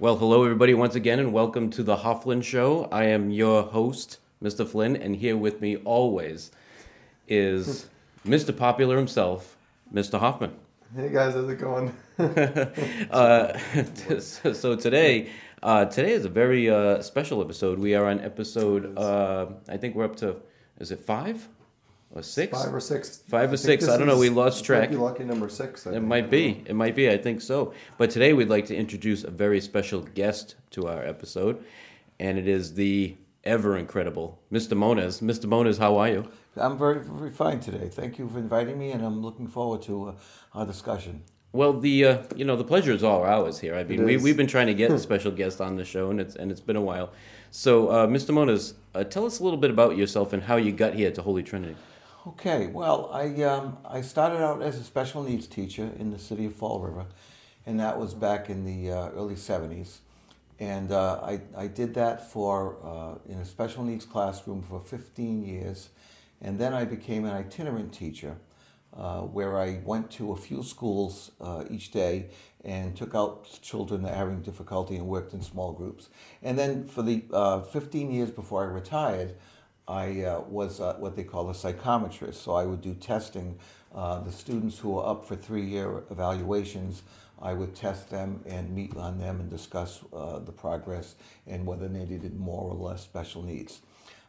Well, hello, everybody, once again, and welcome to the Hofflin Show. I am your host, Mr. Flynn, and here with me always is Mr. Popular himself, Mr. Hoffman. Hey guys, how's it going? Uh, so today, uh, today is a very uh, special episode. We are on episode, uh, I think we're up to, is it five or six? Five or six. Five or I six, I don't know, we lost track. Might be lucky number six. I It think. might be. It might be. I think so. But today we'd like to introduce a very special guest to our episode, and it is the ever incredible Mr. Moniz. Mr. Moniz, how are you? I'm very, very fine today. Thank you for inviting me, and I'm looking forward to uh, our discussion. Well, the uh, you know the pleasure is all ours here. I mean, we we've been trying to get a special guest on the show, and it's and it's been a while. So, uh, Mr. Moniz, uh, tell us a little bit about yourself and how you got here to Holy Trinity. Okay, well, I um, I started out as a special needs teacher in the city of Fall River, and that was back in the uh, early '70s, and uh, I I did that for uh, in a special needs classroom for 15 years, and then I became an itinerant teacher, uh, where I went to a few schools uh, each day and took out children that having difficulty and worked in small groups, and then for the uh, 15 years before I retired. I uh, was uh, what they call a psychometrist, so I would do testing. Uh, the students who were up for three-year evaluations, I would test them and meet on them and discuss uh, the progress and whether they needed more or less special needs.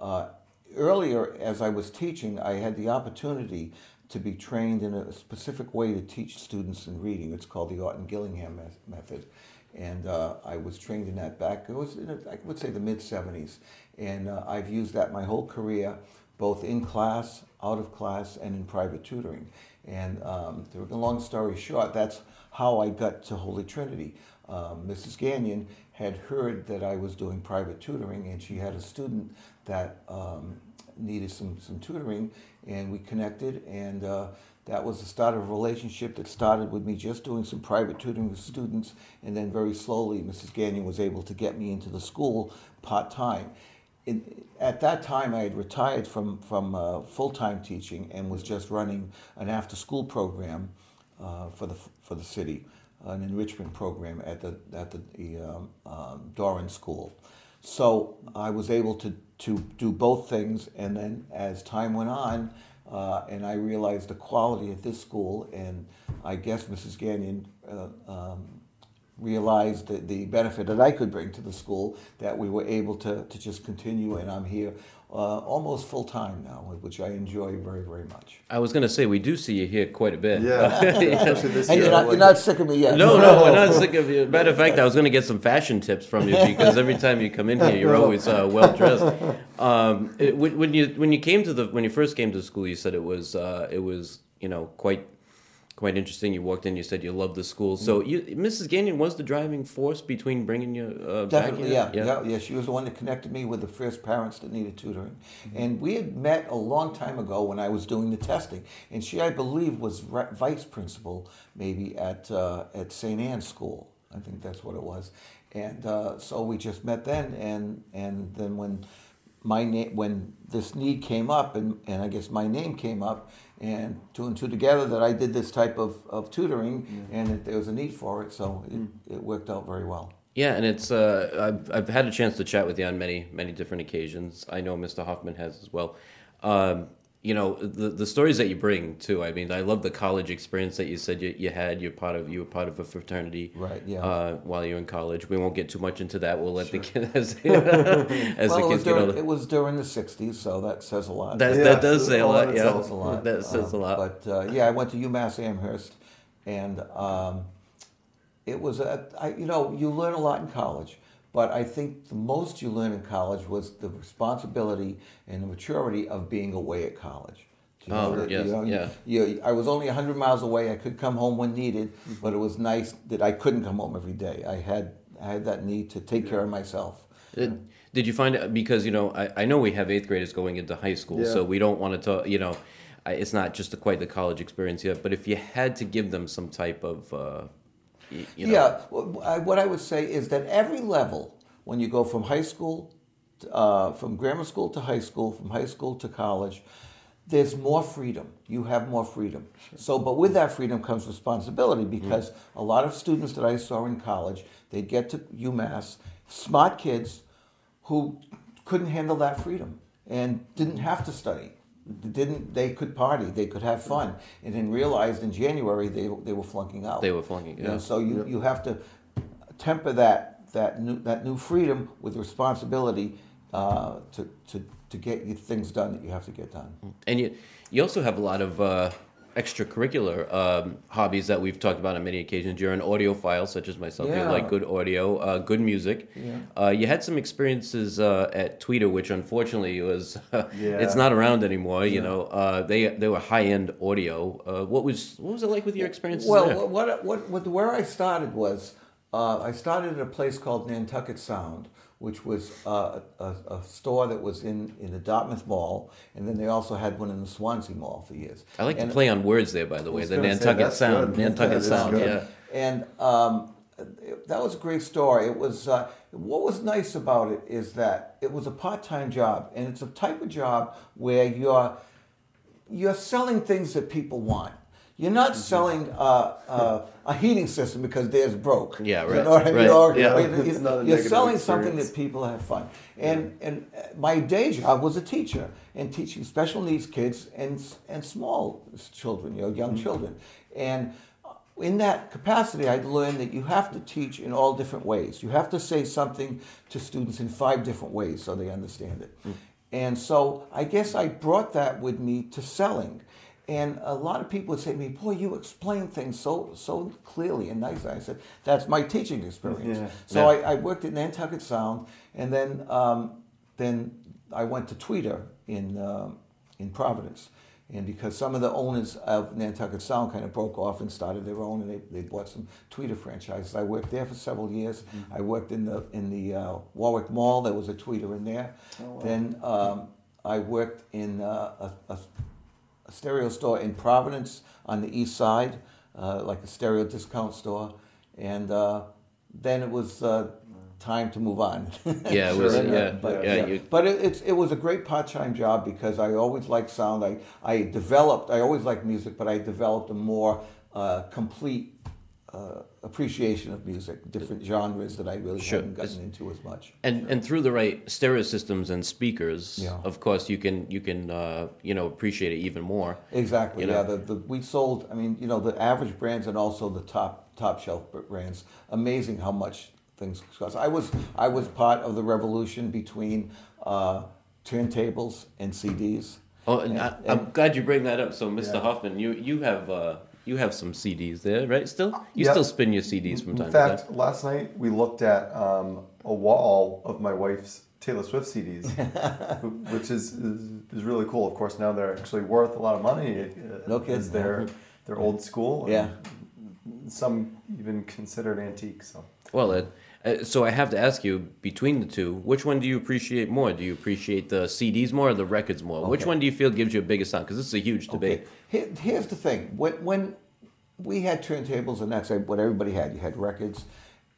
Uh, earlier, as I was teaching, I had the opportunity to be trained in a specific way to teach students in reading. It's called the Orton Gillingham me- method. And uh, I was trained in that back, it was in, a, I would say, the mid 70s. And uh, I've used that my whole career, both in class, out of class, and in private tutoring. And um, to a long story short, that's how I got to Holy Trinity. Um, Mrs. Gagnon had heard that I was doing private tutoring, and she had a student that um, needed some, some tutoring, and we connected, and uh, that was the start of a relationship that started with me just doing some private tutoring with students, and then very slowly, Mrs. Gagnon was able to get me into the school part time. In, at that time, I had retired from, from uh, full time teaching and was just running an after school program uh, for, the, for the city, an enrichment program at the, at the, the um, um, Doran School. So I was able to, to do both things, and then as time went on, uh, and I realized the quality at this school, and I guess Mrs. Gagnon uh, um, realized the, the benefit that I could bring to the school, that we were able to, to just continue, and I'm here uh, almost full time now, which I enjoy very, very much. I was going to say we do see you here quite a bit. Yeah, especially this And year. you're not, you're not sick of me yet. No, no, we're not sick of you. Matter of fact, I was going to get some fashion tips from you because every time you come in here, you're always uh, well dressed. Um, it- when when you when you came to the when you first came to school, you said it was uh, it was you know quite quite interesting. You walked in, you said you loved the school. So you, Mrs. Gagnon was the driving force between bringing you uh, back Definitely, here? yeah, yeah, yeah, She was the one that connected me with the first parents that needed tutoring, Mm-hmm. and we had met a long time ago when I was doing the testing. And she, I believe, was re- vice principal maybe at uh, at St. Anne's School. I think that's what it was. And uh, so we just met then, and and then when my name when this need came up, and, and I guess my name came up, and two and two together that I did this type of, of tutoring, and that there was a need for it, so it, it worked out very well. Yeah, and it's uh, I've I've had a chance to chat with you on many many different occasions. I know Mr. Hoffman has as well. Um, you know the the stories that you bring too. I mean, I love the college experience that you said you, you had. You're part of you were part of a fraternity, Right, yeah. Uh, while you're in college, we won't get too much into that. We'll let the kids as, as well, the it was, kids get during, older. it was during the '60s, so that says a lot. That, Yeah, that does say a all lot. that Yeah, says a lot. That says a Um, lot. But uh, yeah, I went to UMass Amherst, and um, it was a, I, you know you learn a lot in college, but I think the most you learn in college was the responsibility and the maturity of being away at college. You Oh, that, yes, you know, yeah. You, I was only 100 miles away. I could come home when needed, Mm-hmm. but it was nice that I couldn't come home every day. I had I had that need to take care of myself. Uh, Did you find it because you know I, I know we have eighth graders going into high school, Yeah. so we don't want to talk. You know, it's not just quite the college experience yet. But if you had to give them some type of, uh, you know, Yeah, what I would say is that every level, when you go from high school, uh, from grammar school to high school, from high school to college, there's more freedom. You have more freedom. So, but with that freedom comes responsibility because a lot of students that I saw in college, they get to UMass, smart kids who couldn't handle that freedom and didn't have to study. Didn't they could party, they could have fun, and then realized in January they, they were flunking out. They were flunking, You know, yeah. so you, you have to temper that that new that new freedom with responsibility uh, to, to to get things done that you have to get done. And you, you also have a lot of uh, extracurricular um, hobbies that we've talked about on many occasions. You're an audiophile, such as myself. You Yeah. like good audio, uh, good music. Yeah. Uh, you had some experiences uh, at Tweeter, which unfortunately was Yeah. it's not around anymore. You know, uh, they they were high end audio. Uh, what was what was it like with your experiences Well, there? what, what, what, where I started was uh, I started at a place called Nantucket Sound, which was uh, a, a store that was in, in the Dartmouth Mall, and then they also had one in the Swansea Mall for years. I like and, to play on words there, by the way. The gonna say, Nantucket Sound, good. Nantucket is Sound. good. Yeah. And um, it- that was a great story. It was uh, what was nice about it is that it was a part-time job, and it's a type of job where you're you're selling things that people want. You're not Mm-hmm. selling uh, uh, a heating system because theirs broke. Yeah, You right, know what I mean? right, Or- yeah. or you- It's not a you're negative selling something that people have fun. And and uh, my day job was a teacher and teaching special needs kids and and small children, you know, young children. And in that capacity, I learned that you have to teach in all different ways. You have to say something to students in five different ways so they understand it. And so I guess I brought that with me to selling. And a lot of people would say to me, "Boy, you explain things so so clearly and nicely." I said, "That's my teaching experience." Yeah. So Yeah. I, I worked at Nantucket Sound, and then um, then I went to Tweeter in um, in Providence, and because some of the owners of Nantucket Sound kind of broke off and started their own, and they, they bought some Tweeter franchises. I worked there for several years. I worked in the in the uh, Warwick Mall. There was a Tweeter in there. Then um, I worked in uh, a stereo store in Providence on the east side, uh, like a stereo discount store, and uh, then it was uh, time to move on. Yeah, it was. Sure, yeah, but yeah. yeah, you, but it, it's it was a great part-time job because I always liked sound. I I developed. I always liked music, but I developed a more uh, complete. Uh, appreciation of music, different genres that I really Sure. hadn't gotten into as much. and and through the right stereo systems and speakers, Yeah. of course, you can you can uh, you know appreciate it even more. Exactly. Yeah. The, the we sold. I mean, you know, the average brands and also the top top shelf brands. Amazing how much things cost. I was I was part of the revolution between uh, turntables and CDs. Oh, and I, I'm glad you bring that up. So, Mr. Yeah. Hoffman, you you have uh, you have some CDs there, right? Still, you Yep. still spin your CDs from time to time. In to fact, time. last night we looked at um, a wall of my wife's Taylor Swift CDs, which is, is is really cool. Of course, now they're actually worth a lot of money. No as They're they're old school. Yeah. Some even considered antique. So Well, uh, so I have to ask you between the two, which one do you appreciate more? Do you appreciate the CDs more or the records more? Which one do you feel gives you a biggest sound? Because this is a huge debate. Okay. Here, here's the thing. When, when we had turntables, and that's what everybody had, you had records.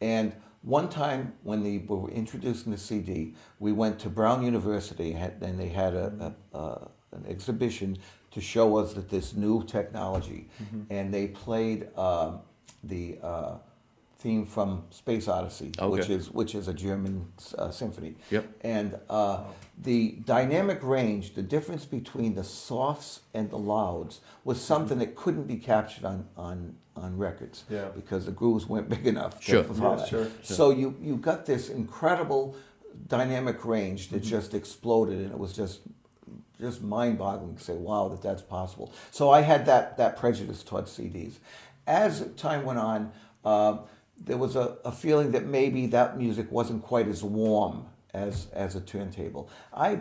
And one time when they were introducing the CD, we went to Brown University, and they had a, a, a an exhibition to show us that this new technology, and they played um, the uh, theme from Space Odyssey, which is which is a German uh, symphony. Yep. And uh, the dynamic range, the difference between the softs and the louds, was something that couldn't be captured on on, on records Yeah. because the grooves weren't big enough. Sure. Yeah, sure, So you you got this incredible dynamic range that Mm-hmm. just exploded, and it was just just mind-boggling to say, wow, that that's possible. So I had that that prejudice towards CDs. As time went on, um, there was a, a feeling that maybe that music wasn't quite as warm as as a turntable. I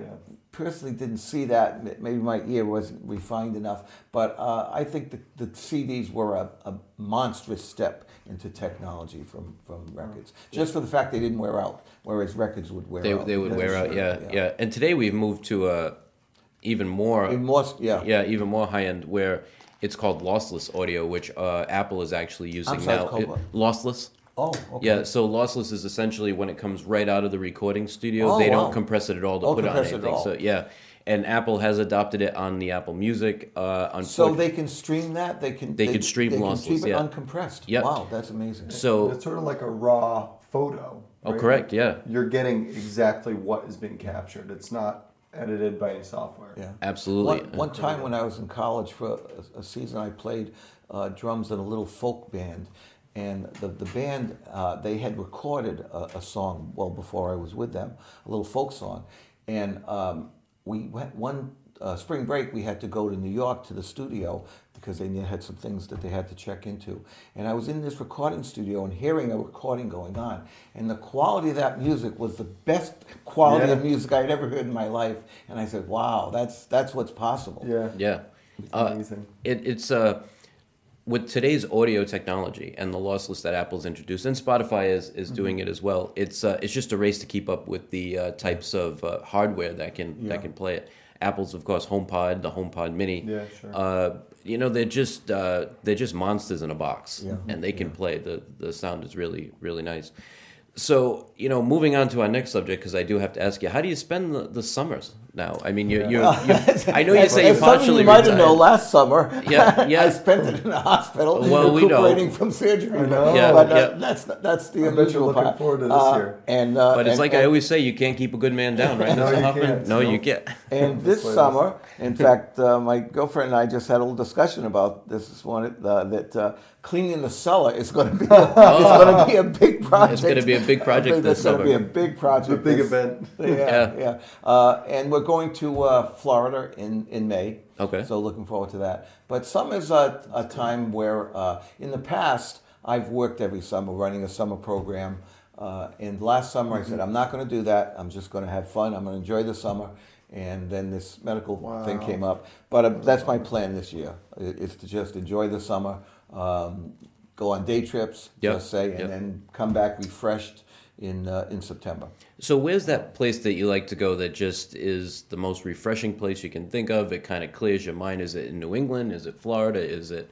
personally didn't see that. Maybe my ear wasn't refined enough, but uh, I think the, the CDs were a, a monstrous step into technology from, from records, just for the fact they didn't wear out, whereas records would wear They, out. they would wear out, sure, yeah, yeah, And today we've moved to a even more, In most, yeah. yeah, even more high end where it's called lossless audio, which uh, Apple is actually using sorry, now. It- lossless. Oh, okay. Yeah, so lossless is essentially when it comes right out of the recording studio. Oh, they wow. don't compress it at all to Oh, put it on compress it anything. all. So yeah, and Apple has adopted it on the Apple Music. Uh, on So they can stream that. They can. They can stream They can lossless, it yeah. uncompressed. Yep. Wow, that's amazing. so it's sort of like a raw photo. oh, correct, yeah, You're getting exactly what is being captured. It's not edited by any software. Yeah. absolutely. One, one time when I was in college for a, a season, I played uh, drums in a little folk band, and the the band uh, they had recorded a, a song well before I was with them, a little folk song, and um, we went one. Uh, spring break, we had to go to New York to the studio because they had some things that they had to check into. And I was in this recording studio and hearing a recording going on. And the quality of that music was the best quality Yeah. of music I'd ever heard in my life. And I said, wow, that's, that's what's possible. Yeah. yeah, It's Uh, amazing. it, it's uh, with today's audio technology and the lossless that Apple's introduced, and Spotify is, is doing Mm-hmm. it as well. It's uh, it's just a race to keep up with the uh, types of uh, hardware that can Yeah. that can play it. Apple's, of course, HomePod, the HomePod Mini. Yeah, sure. You know, they're just uh, they're just monsters in a box, Yeah. and they can play. the The sound is really really nice. So you know, moving on to our next subject, because I do have to ask you, how do you spend the, the summers now? I mean, you, you, you I know you As- say you as some of partially you might have retired. known last summer. Yeah, yeah. I spent it in the hospital Well, we know. recuperating from surgery. I know. Yeah, but uh, yeah. that's that's the I bet you're unusual looking part. forward to this Uh, year. And uh, But it's and- like I always say, you can't keep a good man down, right, No, you can't. No, you can't. And this way it is. summer, in fact, uh, my girlfriend and I just had a little discussion about this this morning. Uh, that uh, cleaning the cellar is going to be is going to be a big project. it's gonna be a big project It's this going to be a big project. A big This- event. Yeah, Yeah. yeah. Uh, and we're going to uh, Florida in in May. Okay. So looking forward to that. But summer is a, a time where, uh, in the past, I've worked every summer running a summer program. Uh, and last summer I said, I'm not going to do that. I'm just going to have fun. I'm going to enjoy the summer. And then this medical thing came up. But uh, that's my plan this year. i- Is to just enjoy the summer, um, go on day trips, Yep, just say, and yep. then come back refreshed in uh, in September. So, where's that place that you like to go that just is the most refreshing place you can think of? It kind of clears your mind. Is it in New England? Is it Florida? Is it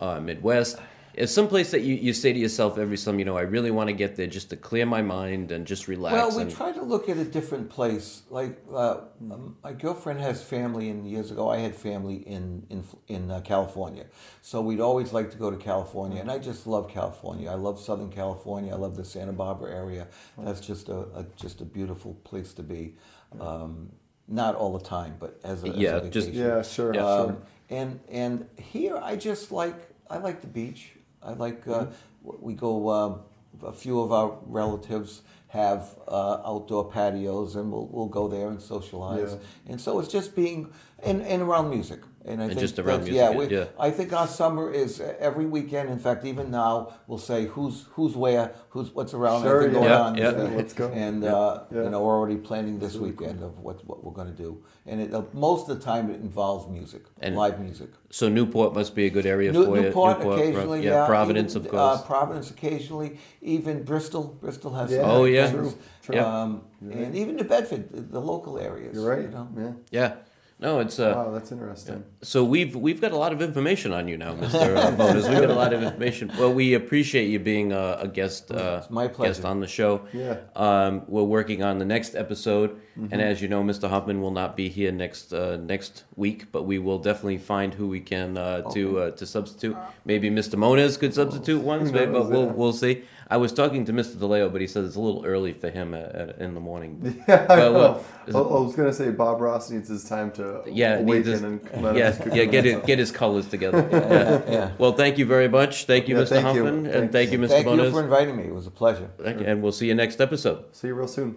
uh, Midwest? It's some place that you, you say to yourself every summer, you know, I really want to get there just to clear my mind and just relax. Well, we and, try to look at a different place. Like uh, um, my girlfriend has family, and years ago I had family in in in uh, California. So we'd always like to go to California, and I just love California. I love Southern California. I love the Santa Barbara area. That's just a, a just a beautiful place to be. Um, not all the time, but as a, as a Yeah, just- Yeah, sure, Yeah. sure. Um, and and here I just like I like the beach. I like uh, w- we go. Uh, a few of our relatives have uh, outdoor patios, and we'll we'll go there and socialize. Yeah. And so it's just being and, and around music. And I And think just around that's- yeah, music, we, yeah. I think our summer is uh, every weekend. In fact, even now we'll say who's who's where, who's what's around, Sure, everything yeah. going Yeah, on. yeah. Let's go. And Yeah. uh, Yeah. you know, we're already planning this weekend of what what we're going to do. And it, uh, most of the time, it involves music, And- live music. so, Newport must be a good area New, for you. Newport, Pro- occasionally, yeah. yeah. Providence, even, of course. Uh, Providence occasionally, even Bristol. Bristol has. Yeah. some Oh, yeah. things. True, true. Yeah. Um, and even New Bedford, the, the local areas. You're right. You know? Yeah. yeah. No, it's. Uh, Wow, that's interesting. So we've we've got a lot of information on you now, Mister uh, Moniz. We've got a lot of information. Well, we appreciate you being a, a guest uh, my guest on the show. Yeah. Um, we're working on the next episode, and as you know, Mr. Hoffman will not be here next uh, next week, but we will definitely find who we can uh, to uh, to substitute. Maybe Mr. Moniz could substitute once, maybe, but we'll yeah. we'll see. I was talking to Mr. DeLeo, but he said it's a little early for him at, at, in the morning. Yeah, I, know. well, I, I was gonna say Bob Ross needs his time to Yeah, awaken his- and let yeah, his yeah, get it, get his colors together. Yeah. Yeah. Well, thank you very much. Thank you, Yeah, Mr. thank you. Hoffman, and thank you, Mr. Thank Moniz. you for inviting me. It was a pleasure. Thank you, and we'll see you next episode. See you real soon.